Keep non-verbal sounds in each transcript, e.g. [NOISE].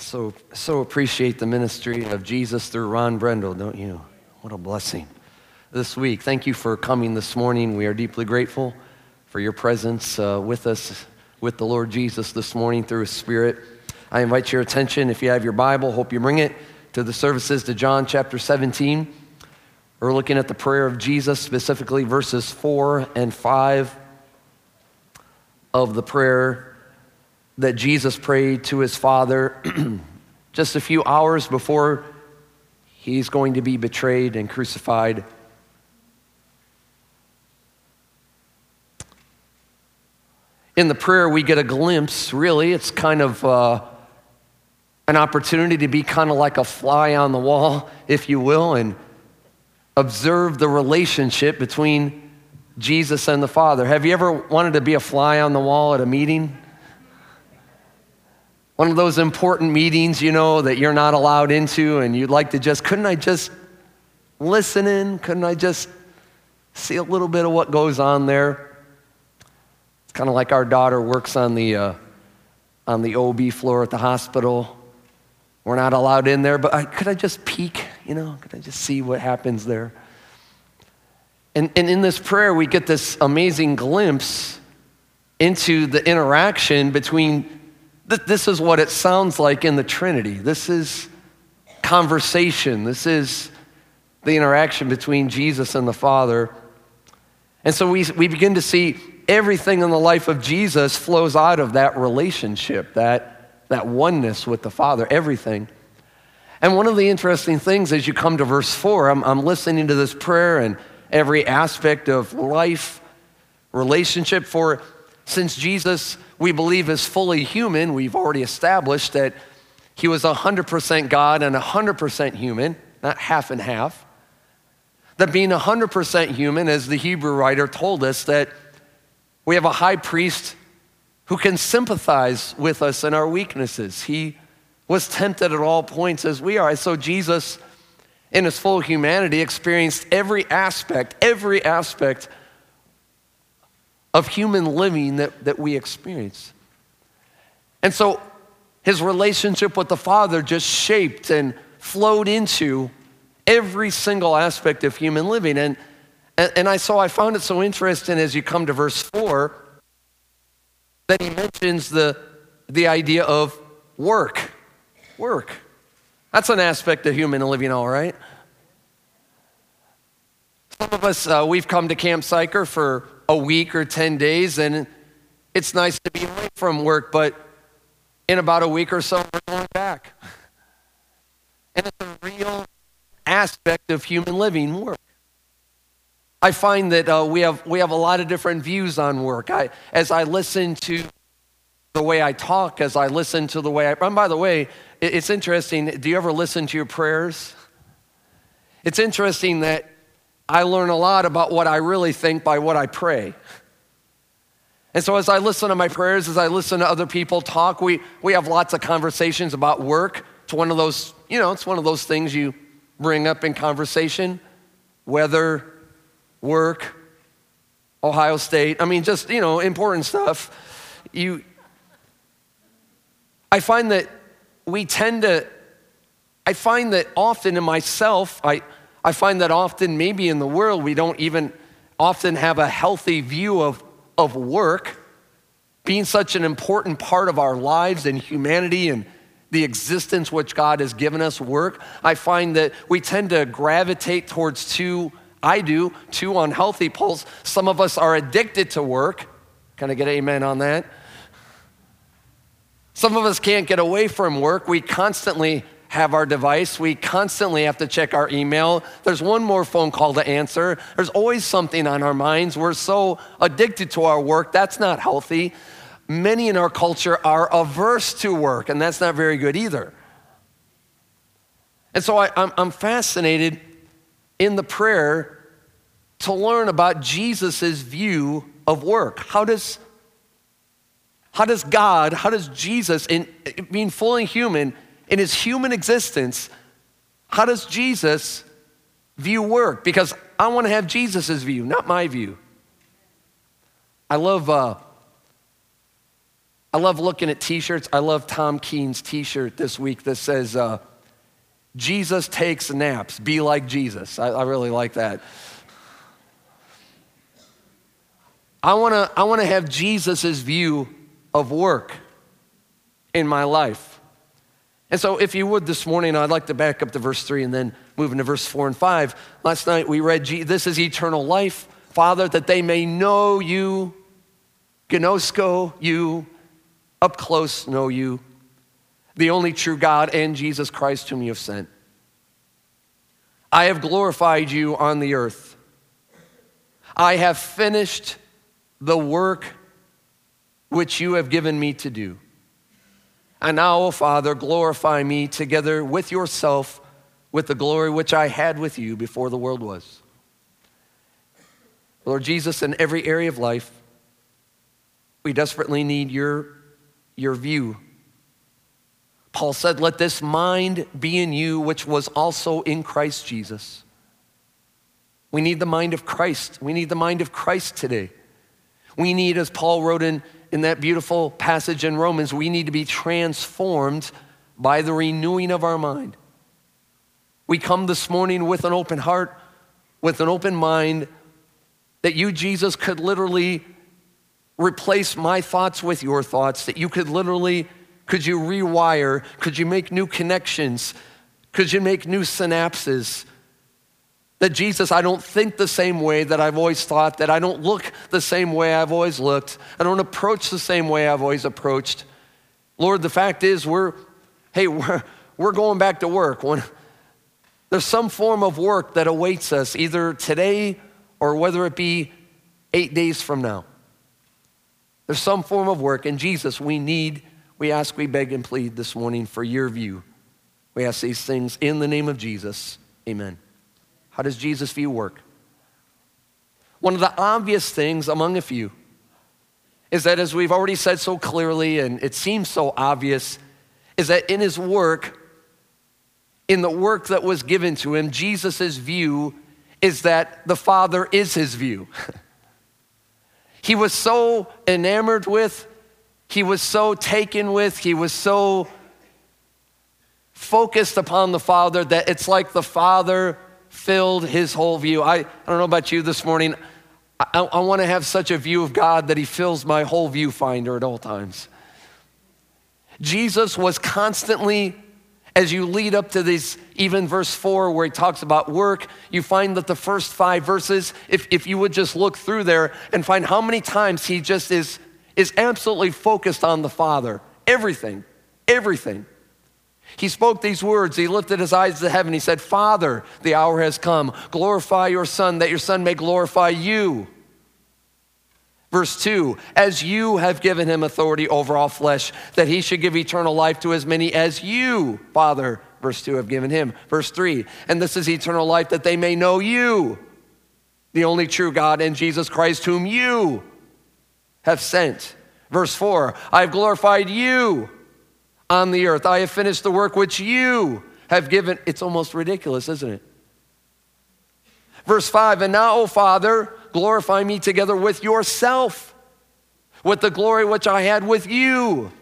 So, so appreciate the ministry of Jesus through Ron Brendel, don't you? What a blessing. This week, thank you for coming this morning. We are deeply grateful for your presence uh, with us, with the Lord Jesus this morning through His Spirit. I invite your attention, if you have your Bible, hope you bring it to the services to John chapter 17. We're looking at the prayer of Jesus, specifically verses 4 and 5 of the prayer that Jesus prayed to his Father [CLEARS THROAT] just a few hours before he's going to be betrayed and crucified. In the prayer, we get a glimpse, really, it's kind of uh, an opportunity to be kind of like a fly on the wall, [LAUGHS] if you will, and observe the relationship between Jesus and the Father. Have you ever wanted to be a fly on the wall at a meeting? One of those important meetings, you know, that you're not allowed into, and you'd like to just, couldn't I just listen in? Couldn't I just see a little bit of what goes on there? It's kind of like our daughter works on the, uh, on the OB floor at the hospital. We're not allowed in there, but I, could I just peek? You know, could I just see what happens there? And, and in this prayer, we get this amazing glimpse into the interaction between this is what it sounds like in the Trinity. This is conversation. This is the interaction between Jesus and the Father. And so we, we begin to see everything in the life of Jesus flows out of that relationship, that, that oneness with the Father, everything. And one of the interesting things as you come to verse 4, I'm, I'm listening to this prayer and every aspect of life, relationship, for since Jesus we believe is fully human, we've already established that he was 100% God and 100% human, not half and half. That being 100% human, as the Hebrew writer told us, that we have a high priest who can sympathize with us in our weaknesses. He was tempted at all points as we are. so Jesus, in his full humanity, experienced every aspect, every aspect of human living that, that we experience. And so his relationship with the Father just shaped and flowed into every single aspect of human living. And, and, and I, so I found it so interesting as you come to verse 4 that he mentions the, the idea of work. Work. That's an aspect of human living, all right? Some of us, uh, we've come to Camp Sychar for a week or 10 days, and it's nice to be away from work, but in about a week or so, we're going back. And it's a real aspect of human living work. I find that uh, we, have, we have a lot of different views on work. I, as I listen to the way I talk, as I listen to the way I, and by the way, it's interesting. Do you ever listen to your prayers? It's interesting that I learn a lot about what I really think by what I pray. And so, as I listen to my prayers, as I listen to other people talk, we, we have lots of conversations about work. It's one of those, you know, it's one of those things you bring up in conversation weather, work, Ohio State. I mean, just, you know, important stuff. You, I find that we tend to, I find that often in myself, I, I find that often, maybe in the world, we don't even often have a healthy view of, of work being such an important part of our lives and humanity and the existence which God has given us, work. I find that we tend to gravitate towards two, I do, two unhealthy poles. Some of us are addicted to work. Can I get amen on that? Some of us can't get away from work. We constantly have our device. We constantly have to check our email. There's one more phone call to answer. There's always something on our minds. We're so addicted to our work. That's not healthy. Many in our culture are averse to work, and that's not very good either. And so I, am fascinated in the prayer to learn about Jesus' view of work. How does, how does God, how does Jesus, in being fully human, in his human existence, how does Jesus view work? Because I want to have Jesus' view, not my view. I love, uh, I love looking at t shirts. I love Tom Keene's t shirt this week that says, uh, Jesus takes naps, be like Jesus. I, I really like that. I wanna, I wanna have Jesus' view of work in my life. And so, if you would this morning, I'd like to back up to verse 3 and then move into verse 4 and 5. Last night we read, This is eternal life, Father, that they may know you, gnosko, you, up close know you, the only true God, and Jesus Christ, whom you have sent. I have glorified you on the earth. I have finished the work which you have given me to do. And now, O Father, glorify me together with yourself with the glory which I had with you before the world was. Lord Jesus, in every area of life, we desperately need your, your view. Paul said, Let this mind be in you, which was also in Christ Jesus. We need the mind of Christ. We need the mind of Christ today. We need, as Paul wrote in in that beautiful passage in Romans, we need to be transformed by the renewing of our mind. We come this morning with an open heart, with an open mind, that you, Jesus, could literally replace my thoughts with your thoughts, that you could literally, could you rewire, could you make new connections, could you make new synapses? That Jesus, I don't think the same way that I've always thought, that I don't look the same way I've always looked, I don't approach the same way I've always approached. Lord, the fact is, we're, hey, [LAUGHS] we're, we're going back to work. When, there's some form of work that awaits us, either today or whether it be eight days from now. There's some form of work, and Jesus, we need, we ask, we beg, and plead this morning for your view. We ask these things in the name of Jesus. Amen. How does Jesus' view work? One of the obvious things among a few is that, as we've already said so clearly, and it seems so obvious, is that in his work, in the work that was given to him, Jesus' view is that the Father is his view. [LAUGHS] he was so enamored with, he was so taken with, he was so focused upon the Father that it's like the Father filled his whole view. I, I don't know about you this morning. I, I want to have such a view of God that he fills my whole viewfinder at all times. Jesus was constantly, as you lead up to this, even verse four, where he talks about work, you find that the first five verses, if, if you would just look through there and find how many times he just is, is absolutely focused on the Father. Everything, everything. He spoke these words. He lifted his eyes to heaven. He said, Father, the hour has come. Glorify your Son, that your Son may glorify you. Verse 2 As you have given him authority over all flesh, that he should give eternal life to as many as you, Father, verse 2, have given him. Verse 3 And this is eternal life, that they may know you, the only true God, and Jesus Christ, whom you have sent. Verse 4 I have glorified you on the earth. I have finished the work which you have given. It's almost ridiculous, isn't it? Verse 5 And now, O Father, glorify me together with yourself, with the glory which I had with you.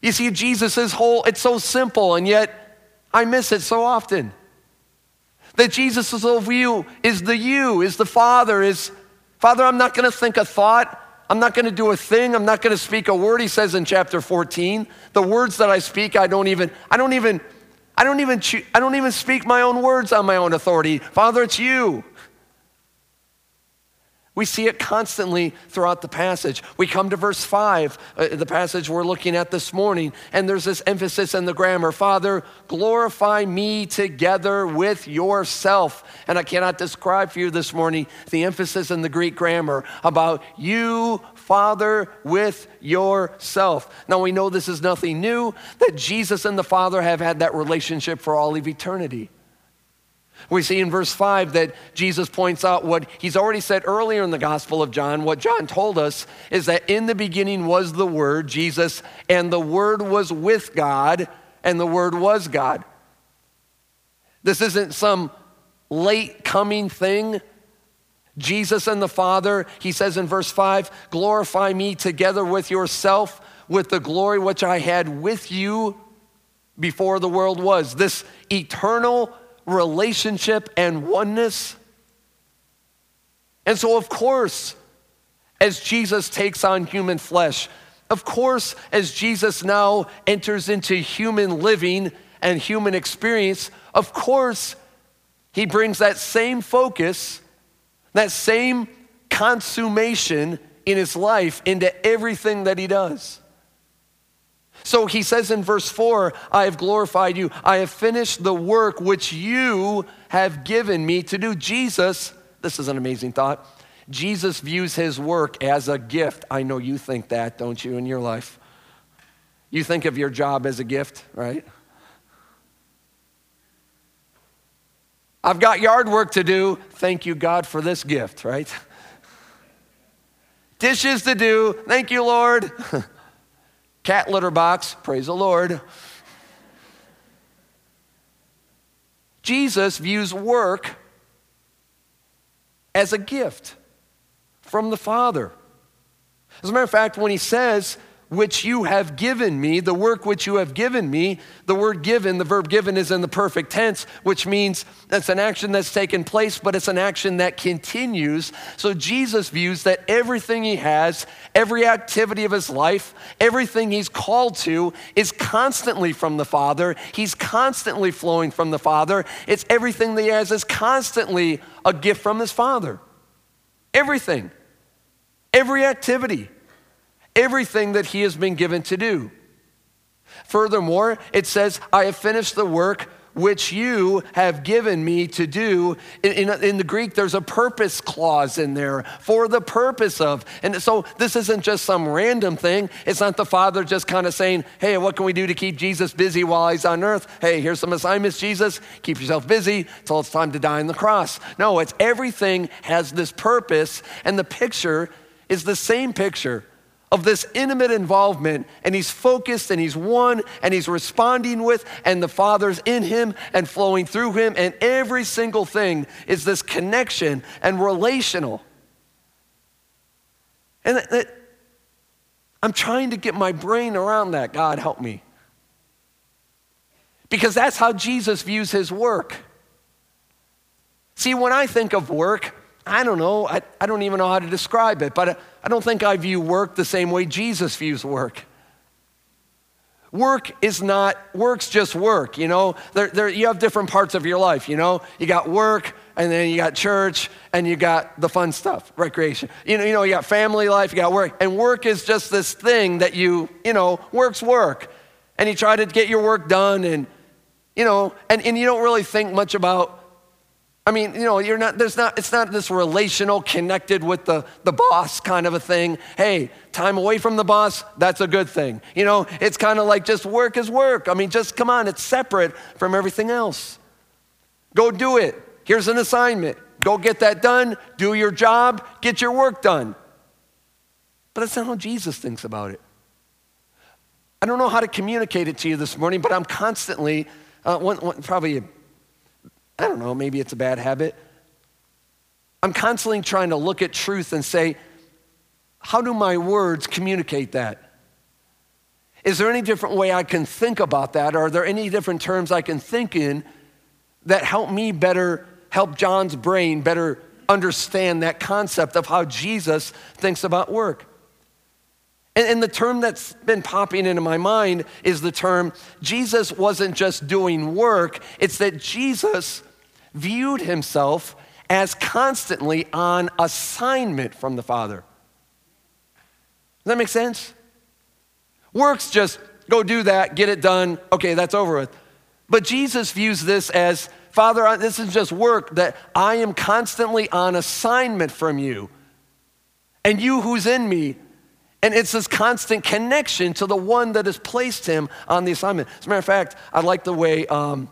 You see, Jesus' whole, it's so simple, and yet I miss it so often. That Jesus' whole view is the you, is the Father, is Father, I'm not gonna think a thought. I'm not going to do a thing. I'm not going to speak a word. He says in chapter 14, the words that I speak, I don't even, I don't even, I don't even, I don't even speak my own words on my own authority. Father, it's you. We see it constantly throughout the passage. We come to verse 5, uh, the passage we're looking at this morning, and there's this emphasis in the grammar Father, glorify me together with yourself. And I cannot describe for you this morning the emphasis in the Greek grammar about you, Father, with yourself. Now we know this is nothing new, that Jesus and the Father have had that relationship for all of eternity. We see in verse 5 that Jesus points out what he's already said earlier in the Gospel of John. What John told us is that in the beginning was the Word, Jesus, and the Word was with God, and the Word was God. This isn't some late coming thing. Jesus and the Father, he says in verse 5, glorify me together with yourself with the glory which I had with you before the world was. This eternal relationship and oneness. And so, of course, as Jesus takes on human flesh, of course, as Jesus now enters into human living and human experience, of course, he brings that same focus, that same consummation in his life into everything that he does. So he says in verse 4 I have glorified you, I have finished the work which you have given me to do. Jesus, this is an amazing thought. Jesus views his work as a gift. I know you think that, don't you, in your life? You think of your job as a gift, right? I've got yard work to do. Thank you, God, for this gift, right? Dishes to do. Thank you, Lord. [LAUGHS] Cat litter box. Praise the Lord. Jesus views work as a gift from the Father. As a matter of fact, when he says, which you have given me, the work which you have given me. The word given, the verb given is in the perfect tense, which means it's an action that's taken place, but it's an action that continues. So Jesus views that everything he has, every activity of his life, everything he's called to is constantly from the Father. He's constantly flowing from the Father. It's everything that he has is constantly a gift from his Father. Everything. Every activity everything that he has been given to do. Furthermore, it says, I have finished the work which you have given me to do. In, in, in, the Greek, there's a purpose clause in there for the purpose of. And so this isn't just some random thing. It's not the Father just kind of saying, hey, what can we do to keep Jesus busy while he's on earth? Hey, here's some assignments, Jesus. Keep yourself busy till it's time to die on the cross. No, it's everything has this purpose, and the picture is the same picture of this intimate involvement, and he's focused and he's one and he's responding with, and the Father's in him and flowing through him, and every single thing is this connection and relational. And that, that, I'm trying to get my brain around that. God, help me. Because that's how Jesus views his work. See, when I think of work, I don't know, I, I don't even know how to describe it, but I don't think I view work the same way Jesus views work. Work is not, work's just work, you know? There, there, you have different parts of your life, you know? You got work, and then you got church, and you got the fun stuff, recreation. You know, you know, you got family life, you got work, and work is just this thing that you, you know, work's work. And you try to get your work done, and, you know, and, and you don't really think much about I mean, you know, you're not, there's not, it's not this relational connected with the, the boss kind of a thing. Hey, time away from the boss, that's a good thing. You know, it's kind of like just work is work. I mean, just come on, it's separate from everything else. Go do it. Here's an assignment. Go get that done, do your job, get your work done. But that's not how Jesus thinks about it. I don't know how to communicate it to you this morning, but I'm constantly, uh, one, one, probably I don't know, maybe it's a bad habit. I'm constantly trying to look at truth and say, how do my words communicate that? Is there any different way I can think about that? Are there any different terms I can think in that help me better, help John's brain better understand that concept of how Jesus thinks about work? And, and the term that's been popping into my mind is the term Jesus wasn't just doing work, it's that Jesus viewed himself as constantly on assignment from the Father. Does that make sense? Works just go do that, get it done, okay, that's over with. But Jesus views this as Father, this is just work that I am constantly on assignment from you. And you who's in me. And it's this constant connection to the one that has placed him on the assignment. As a matter of fact, I like the way um,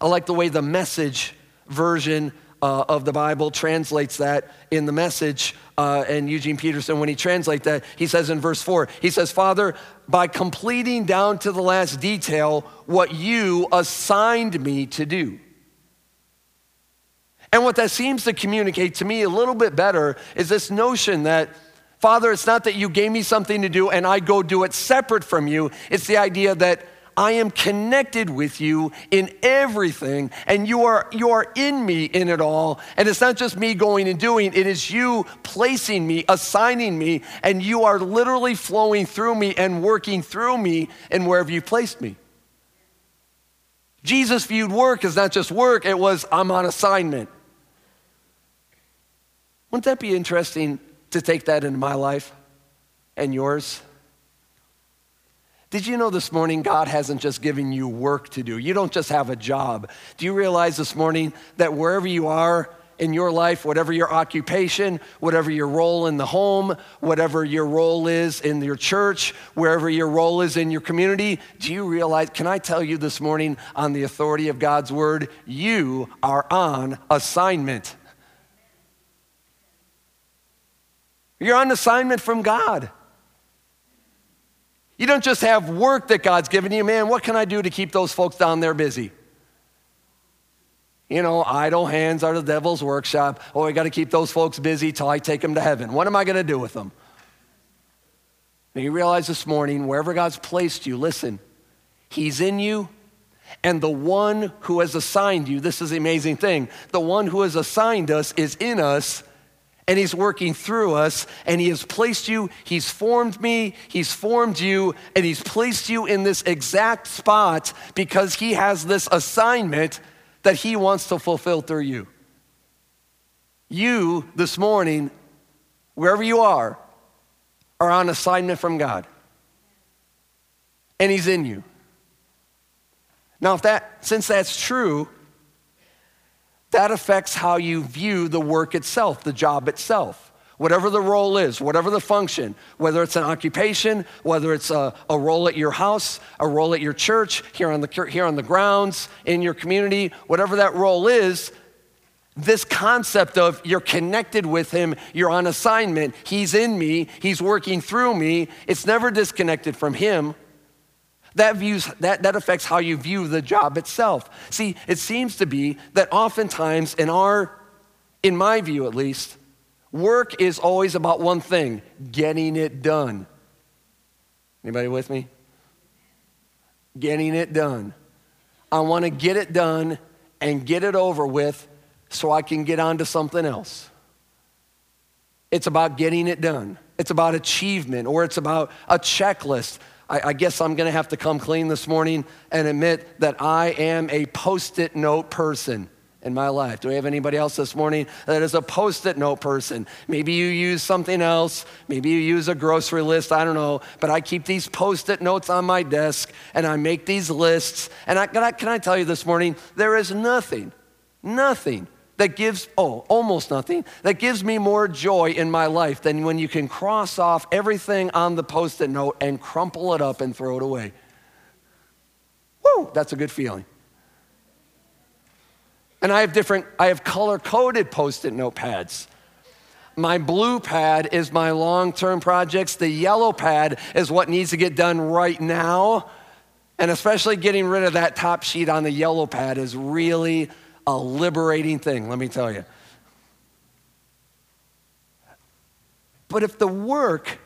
I like the way the message version uh, of the Bible translates that in the message. Uh, and Eugene Peterson, when he translates that, he says in verse 4, he says, Father, by completing down to the last detail what you assigned me to do. And what that seems to communicate to me a little bit better is this notion that Father, it's not that you gave me something to do and I go do it separate from you. It's the idea that I am connected with you in everything, and you are, you are in me in it all. And it's not just me going and doing, it is you placing me, assigning me, and you are literally flowing through me and working through me and wherever you placed me. Jesus viewed work as not just work, it was I'm on assignment. Wouldn't that be interesting to take that into my life and yours? Did you know this morning God hasn't just given you work to do? You don't just have a job. Do you realize this morning that wherever you are in your life, whatever your occupation, whatever your role in the home, whatever your role is in your church, wherever your role is in your community, do you realize? Can I tell you this morning on the authority of God's word, you are on assignment. You're on assignment from God. You don't just have work that God's given you. Man, what can I do to keep those folks down there busy? You know, idle hands are the devil's workshop. Oh, I got to keep those folks busy till I take them to heaven. What am I going to do with them? And you realize this morning, wherever God's placed you, listen, He's in you, and the one who has assigned you, this is the amazing thing, the one who has assigned us is in us and He's working through us, and He has placed you, He's formed me, He's formed you, and He's placed you in this exact spot because He has this assignment that He wants to fulfill through you. You, this morning, wherever you are, are on assignment from God, and He's in you. Now, if that, since that's true, that affects how you view the work itself, the job itself. Whatever the role is, whatever the function, whether it's an occupation, whether it's a, a role at your house, a role at your church, here on, the, here on the grounds, in your community, whatever that role is, this concept of you're connected with him, you're on assignment, he's in me, he's working through me, it's never disconnected from him that, views, that, that affects how you view the job itself. See, it seems to be that oftentimes in our, in my view at least, work is always about one thing getting it done. Anybody with me? Getting it done. I want to get it done and get it over with so I can get on to something else. It's about getting it done. It's about achievement or it's about a checklist. I, I guess I'm going to have to come clean this morning and admit that I am a post it note person in my life. Do we have anybody else this morning that is a post it note person? Maybe you use something else. Maybe you use a grocery list. I don't know. But I keep these post it notes on my desk and I make these lists. And I, can, I, can I tell you this morning, there is nothing, nothing that gives, oh, almost nothing, that gives me more joy in my life than when you can cross off everything on the post it note and crumple it up and throw it away. Woo, that's a good feeling. And I have different, I have color coded post it notepads. My blue pad is my long term projects. The yellow pad is what needs to get done right now. And especially getting rid of that top sheet on the yellow pad is really a liberating thing, let me tell you. But if the work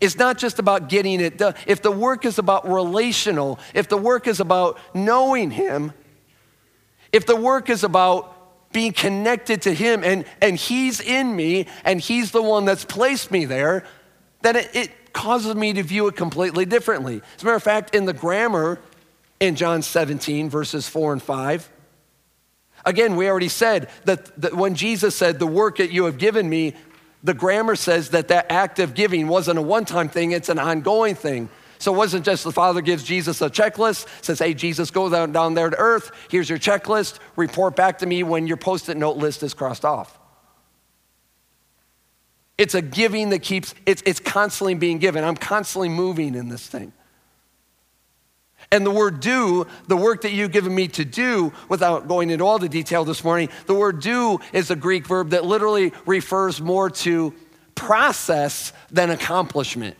is not just about getting it done, if the work is about relational, if the work is about knowing Him, if the work is about being connected to Him and, and He's in me and He's the one that's placed me there, then it, it causes me to view it completely differently. As a matter of fact, in the grammar in John 17, verses 4 and 5, Again, we already said that, that when Jesus said, The work that you have given me, the grammar says that that act of giving wasn't a one time thing, it's an ongoing thing. So it wasn't just the Father gives Jesus a checklist, says, Hey, Jesus, go down, down there to earth. Here's your checklist. Report back to me when your post it note list is crossed off. It's a giving that keeps, it's, it's constantly being given. I'm constantly moving in this thing. And the word do, the work that you've given me to do, without going into all the detail this morning, the word do is a Greek verb that literally refers more to process than accomplishment.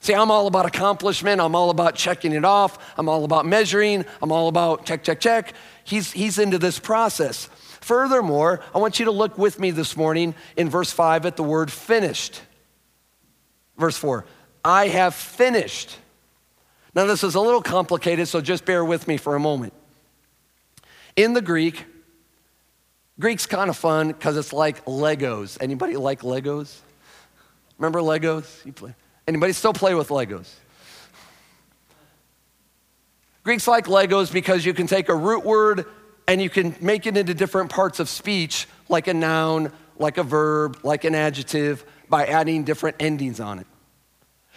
See, I'm all about accomplishment. I'm all about checking it off. I'm all about measuring. I'm all about check, check, check. He's, he's into this process. Furthermore, I want you to look with me this morning in verse 5 at the word finished. Verse 4 I have finished. Now, this is a little complicated, so just bear with me for a moment. In the Greek, Greek's kind of fun because it's like Legos. Anybody like Legos? Remember Legos? You play. Anybody still play with Legos? Greeks like Legos because you can take a root word and you can make it into different parts of speech, like a noun, like a verb, like an adjective, by adding different endings on it.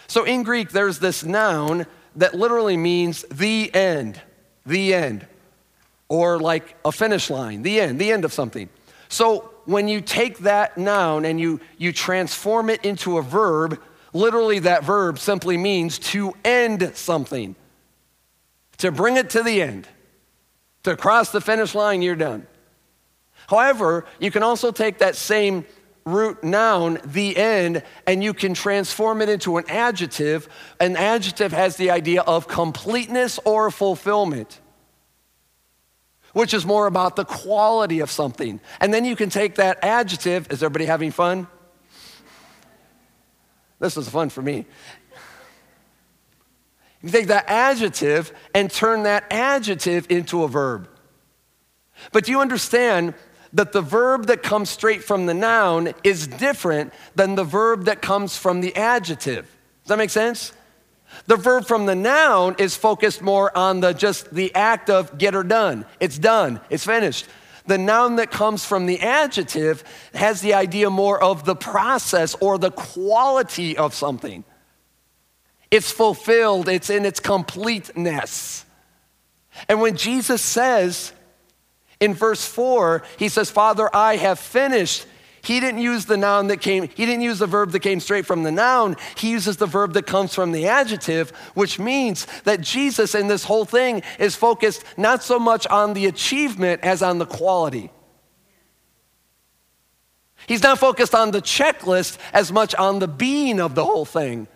So in Greek, there's this noun that literally means the end, the end, or like a finish line, the end, the end of something. So when you take that noun and you, you transform it into a verb, literally that verb simply means to end something, to bring it to the end, to cross the finish line, you're done. However, you can also take that same root noun, the end, and you can transform it into an adjective. An adjective has the idea of completeness or fulfillment which is more about the quality of something. And then you can take that adjective, is everybody having fun? This is fun for me. You take that adjective and turn that adjective into a verb. But do you understand that the verb that comes straight from the noun is different than the verb that comes from the adjective? Does that make sense? The verb from the noun is focused more on the just the act of get or done. It's done, it's finished. The noun that comes from the adjective has the idea more of the process or the quality of something. It's fulfilled, it's in its completeness. And when Jesus says in verse 4, he says, Father, I have finished, he didn't use the noun that came, he didn't use the verb that came straight from the noun. He uses the verb that comes from the adjective, which means that Jesus in this whole thing is focused not so much on the achievement as on the quality. He's not focused on the checklist as much on the being of the whole thing.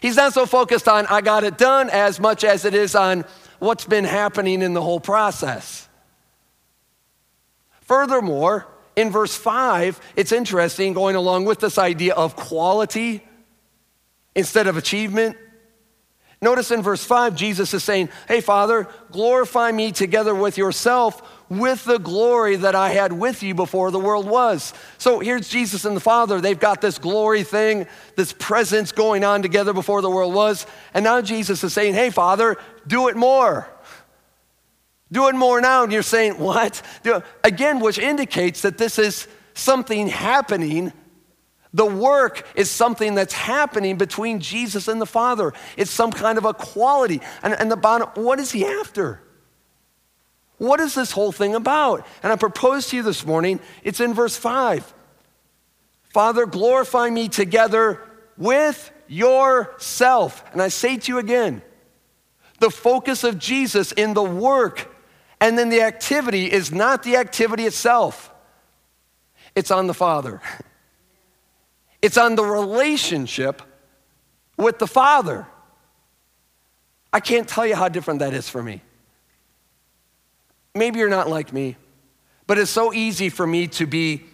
He's not so focused on, I got it done, as much as it is on what's been happening in the whole process. Furthermore, in verse 5, it's interesting going along with this idea of quality instead of achievement. Notice in verse 5, Jesus is saying, Hey, Father, glorify me together with yourself with the glory that I had with you before the world was. So here's Jesus and the Father. They've got this glory thing, this presence going on together before the world was. And now Jesus is saying, Hey, Father, do it more. Do it more now. And you're saying, What? Again, which indicates that this is something happening. The work is something that's happening between Jesus and the Father. It's some kind of a quality. And, and the bottom, what is he after? What is this whole thing about? And I propose to you this morning, it's in verse 5. Father, glorify me together with yourself. And I say to you again, the focus of Jesus in the work and then the activity is not the activity itself, it's on the Father. [LAUGHS] It's on the relationship with the Father. I can't tell you how different that is for me. Maybe you're not like me, but it's so easy for me to be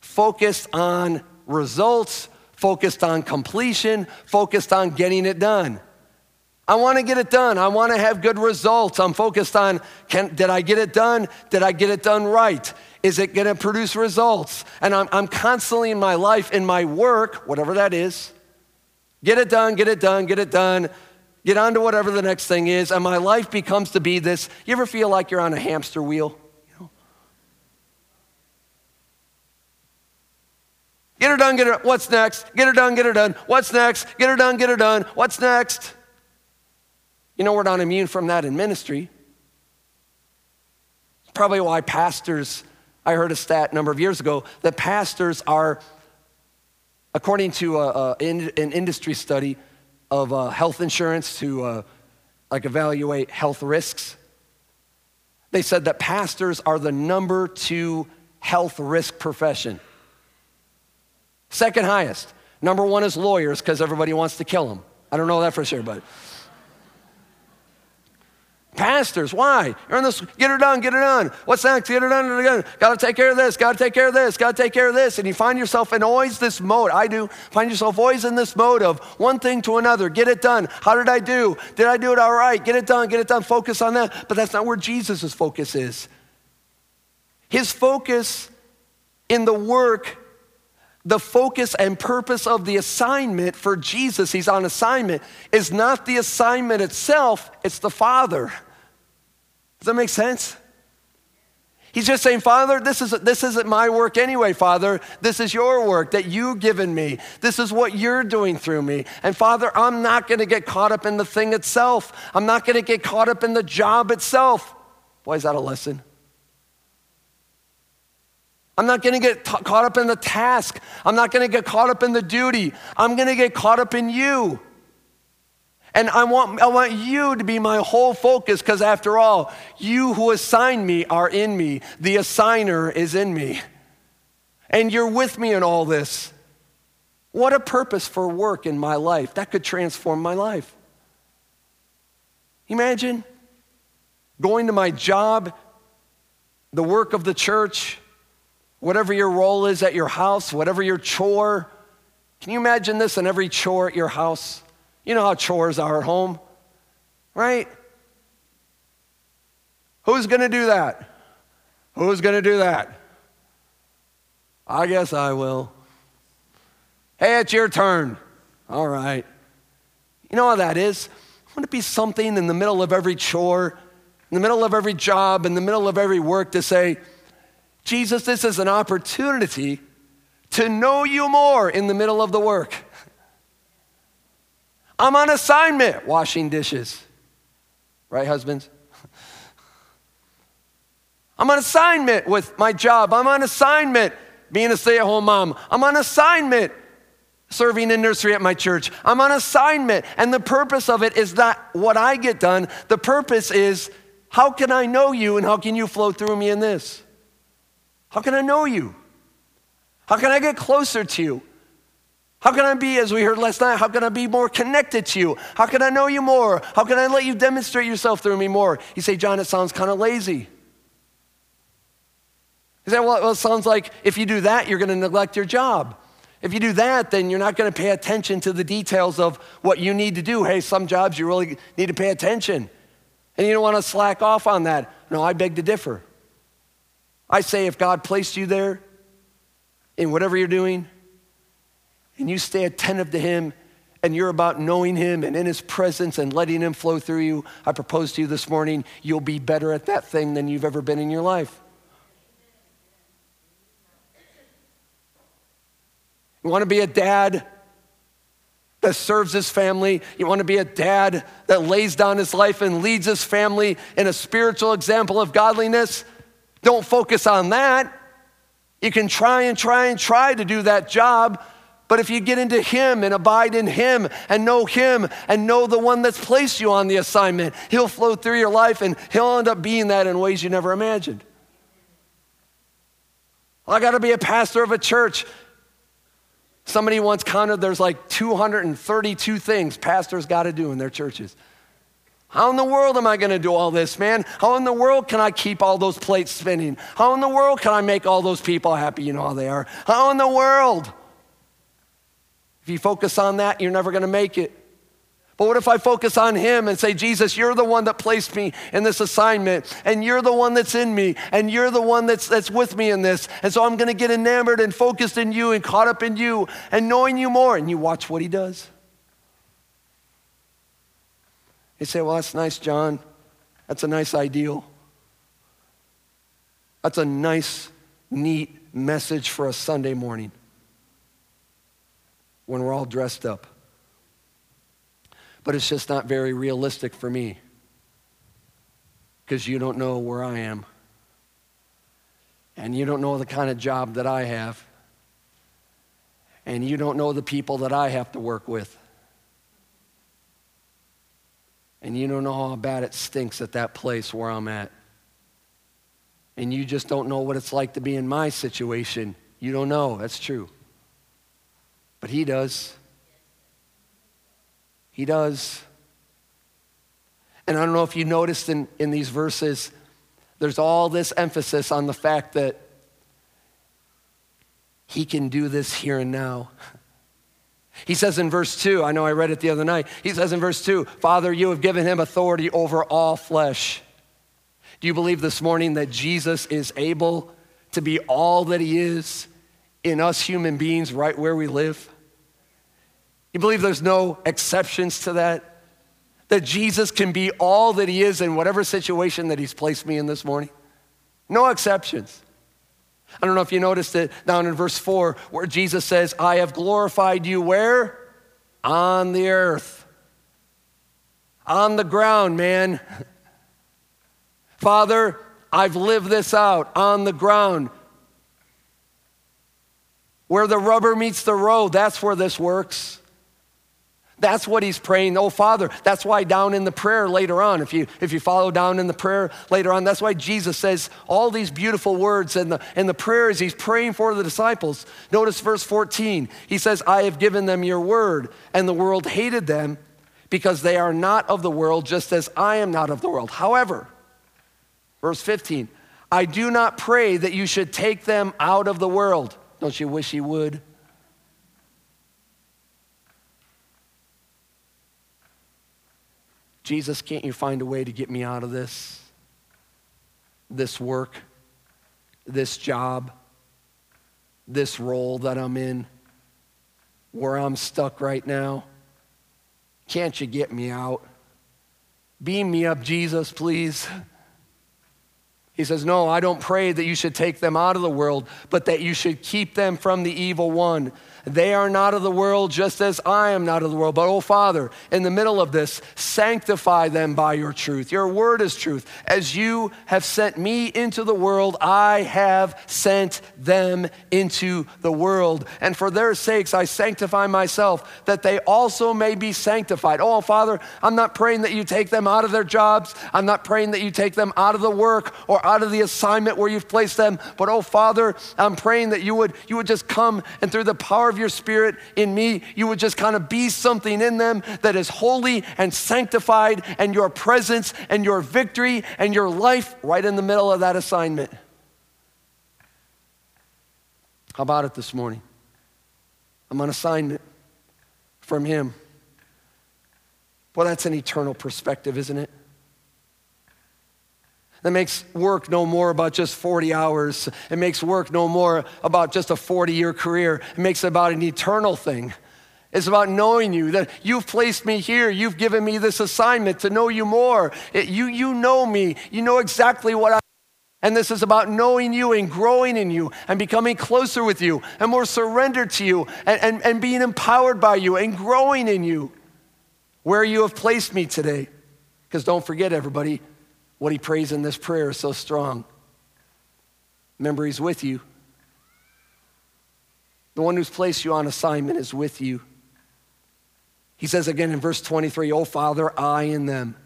focused on results, focused on completion, focused on getting it done. I want to get it done. I want to have good results. I'm focused on can, did I get it done? Did I get it done right? Is it going to produce results? And I'm, I'm constantly in my life, in my work, whatever that is, get it done, get it done, get it done, get on to whatever the next thing is. And my life becomes to be this. You ever feel like you're on a hamster wheel? You, know? Get her done, get her. What's next? Get her done, get her done. What's next? Get her done, get her done. What's next? You know, we're not immune from that in ministry. It's probably why pastors, I heard a stat a number of years ago that pastors are, according to a, a, an industry study of uh, health insurance to uh, like evaluate health risks, they said that pastors are the number two health risk profession. Second highest. Number one is lawyers because everybody wants to kill them. I don't know that for sure, but Pastors, why? You're in this, get her done, get her done. What's next? Get her done, get her done. Got to take care of this, got to take care of this, got to take care of this. And you find yourself in always this mode. I do. Find yourself always in this mode of one thing to another. Get it done. How did I do? Did I do it all right? Get it done, get it done. Focus on that. But that's not where Jesus' focus is. His focus in the work the focus and purpose of the assignment for Jesus, he's on assignment, is not the assignment itself, it's the Father. Does that make sense? He's just saying, Father, this, is, this isn't my work anyway, Father. This is your work that you've given me. This is what you're doing through me. And Father, I'm not going to get caught up in the thing itself. I'm not going to get caught up in the job itself. Boy, is that a lesson. I'm not going to get t- caught up in the task. I'm not going to get caught up in the duty. I'm going to get caught up in you. And I want, I want you to be my whole focus because, after all, you who assigned me are in me. The assigner is in me. And you're with me in all this. What a purpose for work in my life. That could transform my life. Imagine going to my job, the work of the church, whatever your role is at your house, whatever your chore. Can you imagine this in every chore at your house? You know how chores are at home, right? Who's going to do that? Who's going to do that? I guess I will. Hey, it's your turn. All right. You know how that is? Wouldn't it be something in the middle of every chore, in the middle of every job, in the middle of every work to say, Jesus, this is an opportunity to know you more in the middle of the work. I'm on assignment washing dishes. Right, husbands? I'm on assignment with my job. I'm on assignment being a stay at home mom. I'm on assignment serving in nursery at my church. I'm on assignment. And the purpose of it is not what I get done. The purpose is how can I know you and how can you flow through me in this? How can I know you? How can I get closer to you? How can I be, as we heard last night, how can I be more connected to you? How can I know you more? How can I let you demonstrate yourself through me more? You say, John, it sounds kind of lazy. He well, well, it sounds like if you do that, you're going to neglect your job. If you do that, then you're not going to pay attention to the details of what you need to do. Hey, some jobs you really need to pay attention. And you don't want to slack off on that. No, I beg to differ. I say if God placed you there in whatever you're doing, and you stay attentive to Him, and you're about knowing Him and in His presence and letting Him flow through you, I propose to you this morning, you'll be better at that thing than you've ever been in your life. You want to be a dad that serves his family. You want to be a dad that lays down his life and leads his family in a spiritual example of godliness. Don't focus on that. You can try and try and try to do that job, but if you get into Him and abide in Him and know Him and know the one that's placed you on the assignment, He'll flow through your life and He'll end up being that in ways you never imagined. I got to be a pastor of a church. Somebody once counted there's like 232 things pastors got to do in their churches. How in the world am I going to do all this, man? How in the world can I keep all those plates spinning? How in the world can I make all those people happy? You know how they are. How in the world? If you focus on that, you're never going to make it. But what if I focus on Him and say, Jesus, you're the one that placed me in this assignment, and you're the one that's in me, and you're the one that's, that's with me in this. And so I'm going to get enamored and focused in you and caught up in you and knowing you more. And you watch what He does. You say, well, that's nice, John. That's a nice ideal. That's a nice, neat message for a Sunday morning when we're all dressed up. But it's just not very realistic for me because you don't know where I am. And you don't know the kind of job that I have. And you don't know the people that I have to work with. And you don't know how bad it stinks at that place where I'm at. And you just don't know what it's like to be in my situation. You don't know. That's true. But He does. He does. And I don't know if you noticed in, in these verses, there's all this emphasis on the fact that he can do this here and now. [LAUGHS] He says in verse 2, I know I read it the other night. He says in verse 2, Father, you have given him authority over all flesh. Do you believe this morning that Jesus is able to be all that he is in us human beings right where we live? You believe there's no exceptions to that? That Jesus can be all that he is in whatever situation that he's placed me in this morning? No exceptions. I don't know if you noticed it down in verse 4 where Jesus says, I have glorified you where? On the earth. On the ground, man. Father, I've lived this out on the ground. Where the rubber meets the road, that's where this works. That's what he's praying. Oh, Father, that's why down in the prayer later on, if you, if you follow down in the prayer later on, that's why Jesus says all these beautiful words and the, and the prayers he's praying for the disciples. Notice verse 14. He says, I have given them your word, and the world hated them because they are not of the world, just as I am not of the world. However, verse 15, I do not pray that you should take them out of the world. Don't you wish he would? Jesus, can't you find a way to get me out of this? This work, this job, this role that I'm in, where I'm stuck right now? Can't you get me out? Beam me up, Jesus, please. He says, No, I don't pray that you should take them out of the world, but that you should keep them from the evil one. They are not of the world, just as I am not of the world. But, oh Father, in the middle of this, sanctify them by your truth. Your word is truth. As you have sent me into the world, I have sent them into the world. And for their sakes, I sanctify myself, that they also may be sanctified. Oh, Father, I'm not praying that you take them out of their jobs. I'm not praying that you take them out of the work or out of the assignment where you've placed them. But, oh, Father, I'm praying that you would, you would just come and through the power of your spirit in me, you would just kind of be something in them that is holy and sanctified, and your presence and your victory and your life right in the middle of that assignment. How about it this morning? I'm on assignment from Him. Well, that's an eternal perspective, isn't it? That makes work no more about just 40 hours. It makes work no more about just a 40 year career. It makes it about an eternal thing. It's about knowing you, that you've placed me here. You've given me this assignment to know you more. It, you, you know me. You know exactly what I and this is about knowing you and growing in you and becoming closer with you and more surrendered to you and, and, and being empowered by you and growing in you where you have placed me today. Because don't forget, everybody, what he prays in this prayer is so strong. Remember, he's with you. The one who's placed you on assignment is with you. He says again in verse 23, Oh, Father, I in them,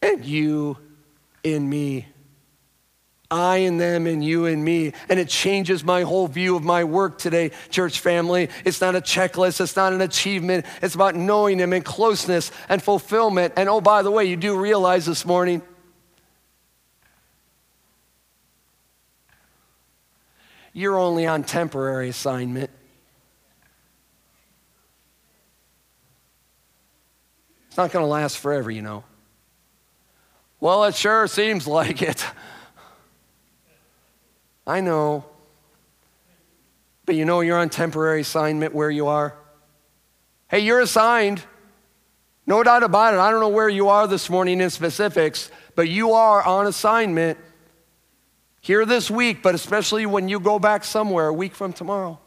and you in me. I in them and you in me. And it changes my whole view of my work today, church family. It's not a checklist, it's not an achievement. It's about knowing Him and closeness and fulfillment. And oh, by the way, you do realize this morning you're only on temporary assignment. It's not going to last forever, you know. Well, it sure seems like it. I know. But you know you're on temporary assignment where you are. Hey, you're assigned. No doubt about it. I don't know where you are this morning in specifics, but you are on assignment here this week, but especially when you go back somewhere a week from tomorrow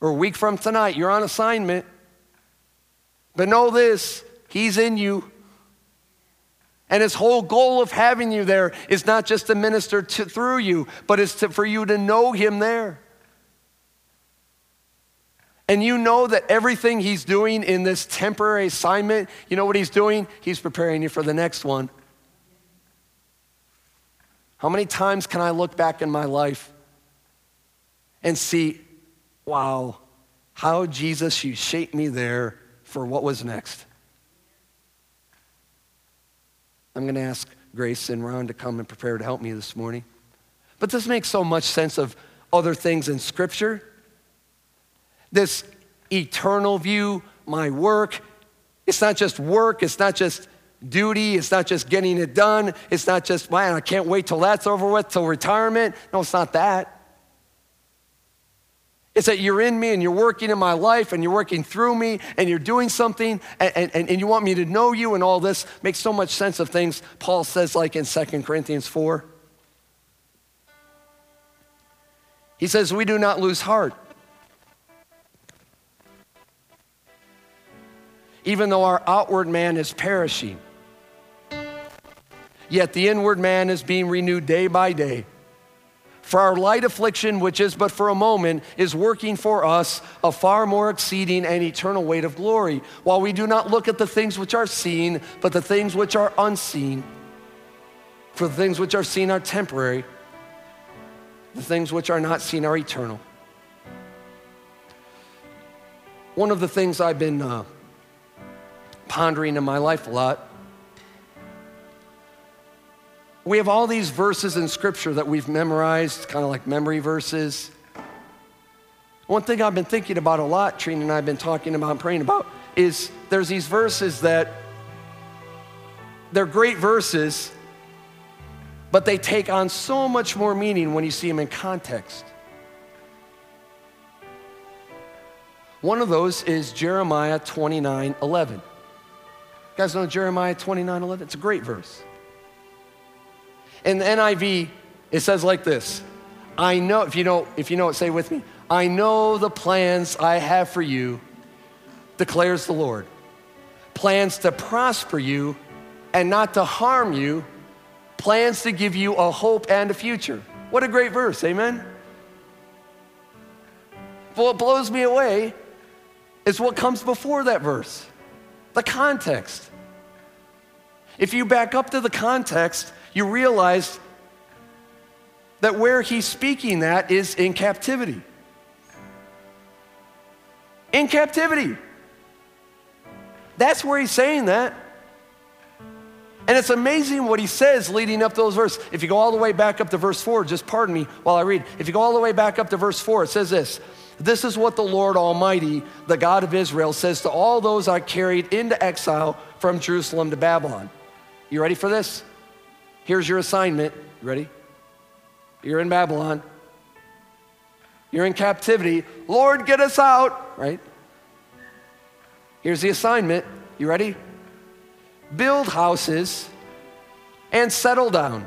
or a week from tonight. You're on assignment. But know this He's in you. And his whole goal of having you there is not just to minister to, through you, but it's to, for you to know him there. And you know that everything he's doing in this temporary assignment, you know what he's doing? He's preparing you for the next one. How many times can I look back in my life and see, wow, how Jesus, you shaped me there for what was next? I'm going to ask Grace and Ron to come and prepare to help me this morning. But this makes so much sense of other things in Scripture. This eternal view, my work, it's not just work, it's not just duty, it's not just getting it done, it's not just, man, I can't wait till that's over with, till retirement. No, it's not that. It's that you're in me and you're working in my life and you're working through me and you're doing something and, and, and you want me to know you and all this makes so much sense of things Paul says, like in 2 Corinthians 4. He says, We do not lose heart. Even though our outward man is perishing, yet the inward man is being renewed day by day. For our light affliction, which is but for a moment, is working for us a far more exceeding and eternal weight of glory, while we do not look at the things which are seen, but the things which are unseen. For the things which are seen are temporary, the things which are not seen are eternal. One of the things I've been uh, pondering in my life a lot we have all these verses in Scripture that we've memorized, kind of like memory verses. One thing I've been thinking about a lot, Trina and I have been talking about and praying about, is there's these verses that they're great verses, but they take on so much more meaning when you see them in context. One of those is Jeremiah 29 11. You guys know Jeremiah 29 11? It's a great verse. In the NIV, it says like this I know, if you know, if you know it, say with me. I know the plans I have for you, declares the Lord. Plans to prosper you and not to harm you, plans to give you a hope and a future. What a great verse, amen? But what blows me away is what comes before that verse the context. If you back up to the context, you realize that where he's speaking that is in captivity. In captivity. That's where he's saying that. And it's amazing what he says leading up to those verses. If you go all the way back up to verse 4, just pardon me while I read. If you go all the way back up to verse 4, it says this This is what the Lord Almighty, the God of Israel, says to all those I carried into exile from Jerusalem to Babylon. You ready for this? Here's your assignment. Ready? You're in Babylon. You're in captivity. Lord, get us out, right? Here's the assignment. You ready? Build houses and settle down.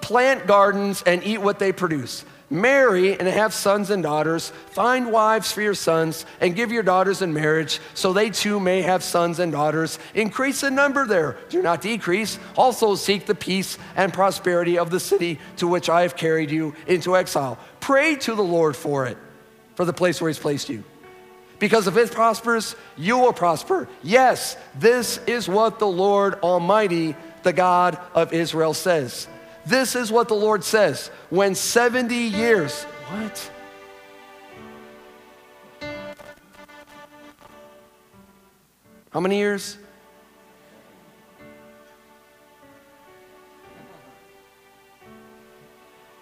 Plant gardens and eat what they produce. Marry and have sons and daughters. Find wives for your sons and give your daughters in marriage so they too may have sons and daughters. Increase in number there, do not decrease. Also seek the peace and prosperity of the city to which I have carried you into exile. Pray to the Lord for it, for the place where He's placed you. Because if it prospers, you will prosper. Yes, this is what the Lord Almighty, the God of Israel, says. This is what the Lord says. When 70 years, what? How many years?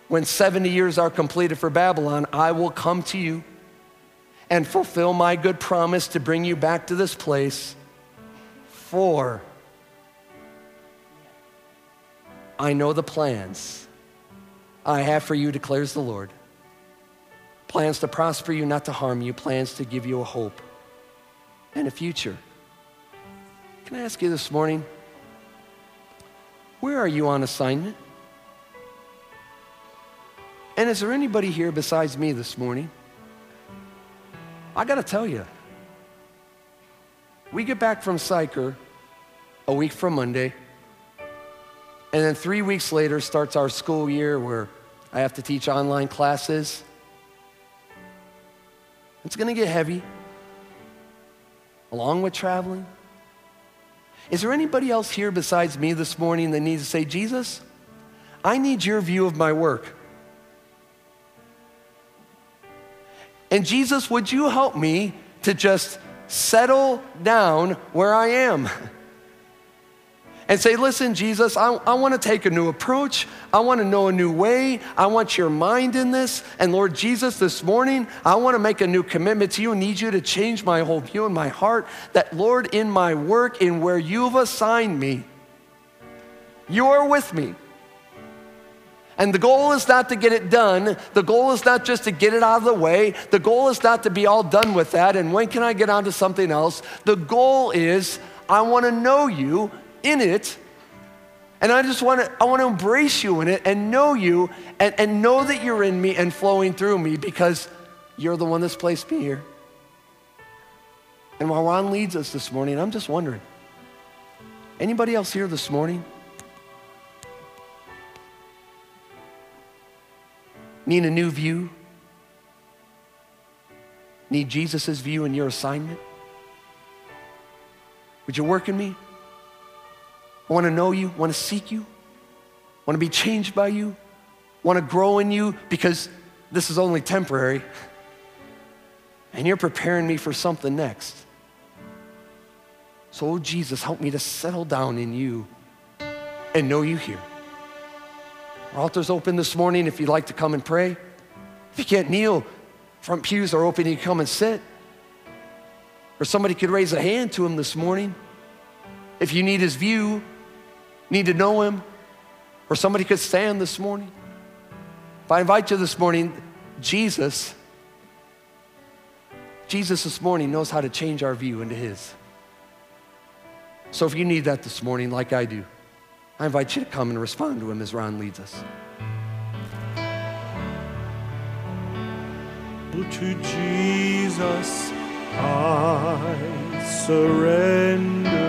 When 70 years are completed for Babylon, I will come to you and fulfill my good promise to bring you back to this place. For I know the plans I have for you, declares the Lord. Plans to prosper you, not to harm you, plans to give you a hope and a future. Can I ask you this morning, where are you on assignment? And is there anybody here besides me this morning? I got to tell you, we get back from Sychar a week from Monday. And then three weeks later starts our school year where I have to teach online classes. It's going to get heavy, along with traveling. Is there anybody else here besides me this morning that needs to say, Jesus, I need your view of my work? And Jesus, would you help me to just settle down where I am? [LAUGHS] and say, Listen, Jesus, I, I want to take a new approach. I want to know a new way. I want your mind in this. And Lord Jesus, this morning, I want to make a new commitment to you and need you to change my whole view and my heart. That, Lord, in my work, in where you've assigned me, you are with me. And the goal is not to get it done. The goal is not just to get it out of the way. The goal is not to be all done with that. And when can I get on to something else? The goal is I want to know you in it. And I just want to, I want to embrace you in it and know you and, and know that you're in me and flowing through me because you're the one that's placed me here. And while Ron leads us this morning, I'm just wondering anybody else here this morning? Need a new view? Need Jesus' view in your assignment? Would you work in me? I want to know you, want to seek you, want to be changed by you, want to grow in you because this is only temporary. And you're preparing me for something next. So, oh Jesus, help me to settle down in you and know you here. Our altar's open this morning if you'd like to come and pray. If you can't kneel, front pews are open, you can come and sit. Or somebody could raise a hand to him this morning. If you need his view, need to know Him, or somebody could stand this morning. If I invite you this morning, Jesus, Jesus this morning knows how to change our view into His. So if you need that this morning, like I do, I invite you to come and respond to Him as Ron leads us. To Jesus I surrender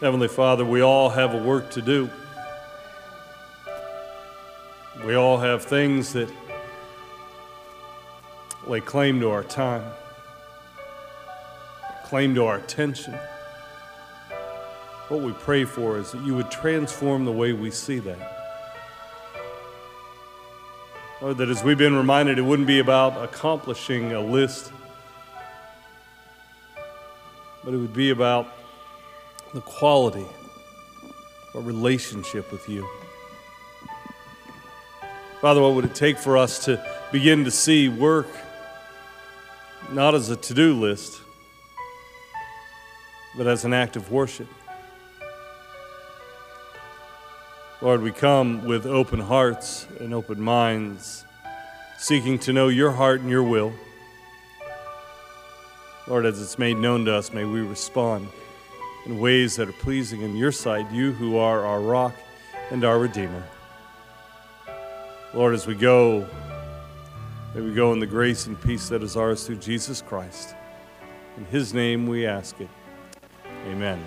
Heavenly Father, we all have a work to do. We all have things that lay claim to our time, claim to our attention. What we pray for is that you would transform the way we see that. Lord, that as we've been reminded, it wouldn't be about accomplishing a list, but it would be about the quality of a relationship with you. Father, what would it take for us to begin to see work not as a to do list, but as an act of worship? Lord, we come with open hearts and open minds, seeking to know your heart and your will. Lord, as it's made known to us, may we respond in ways that are pleasing in your sight, you who are our rock and our Redeemer. Lord, as we go, may we go in the grace and peace that is ours through Jesus Christ. In his name we ask it. Amen.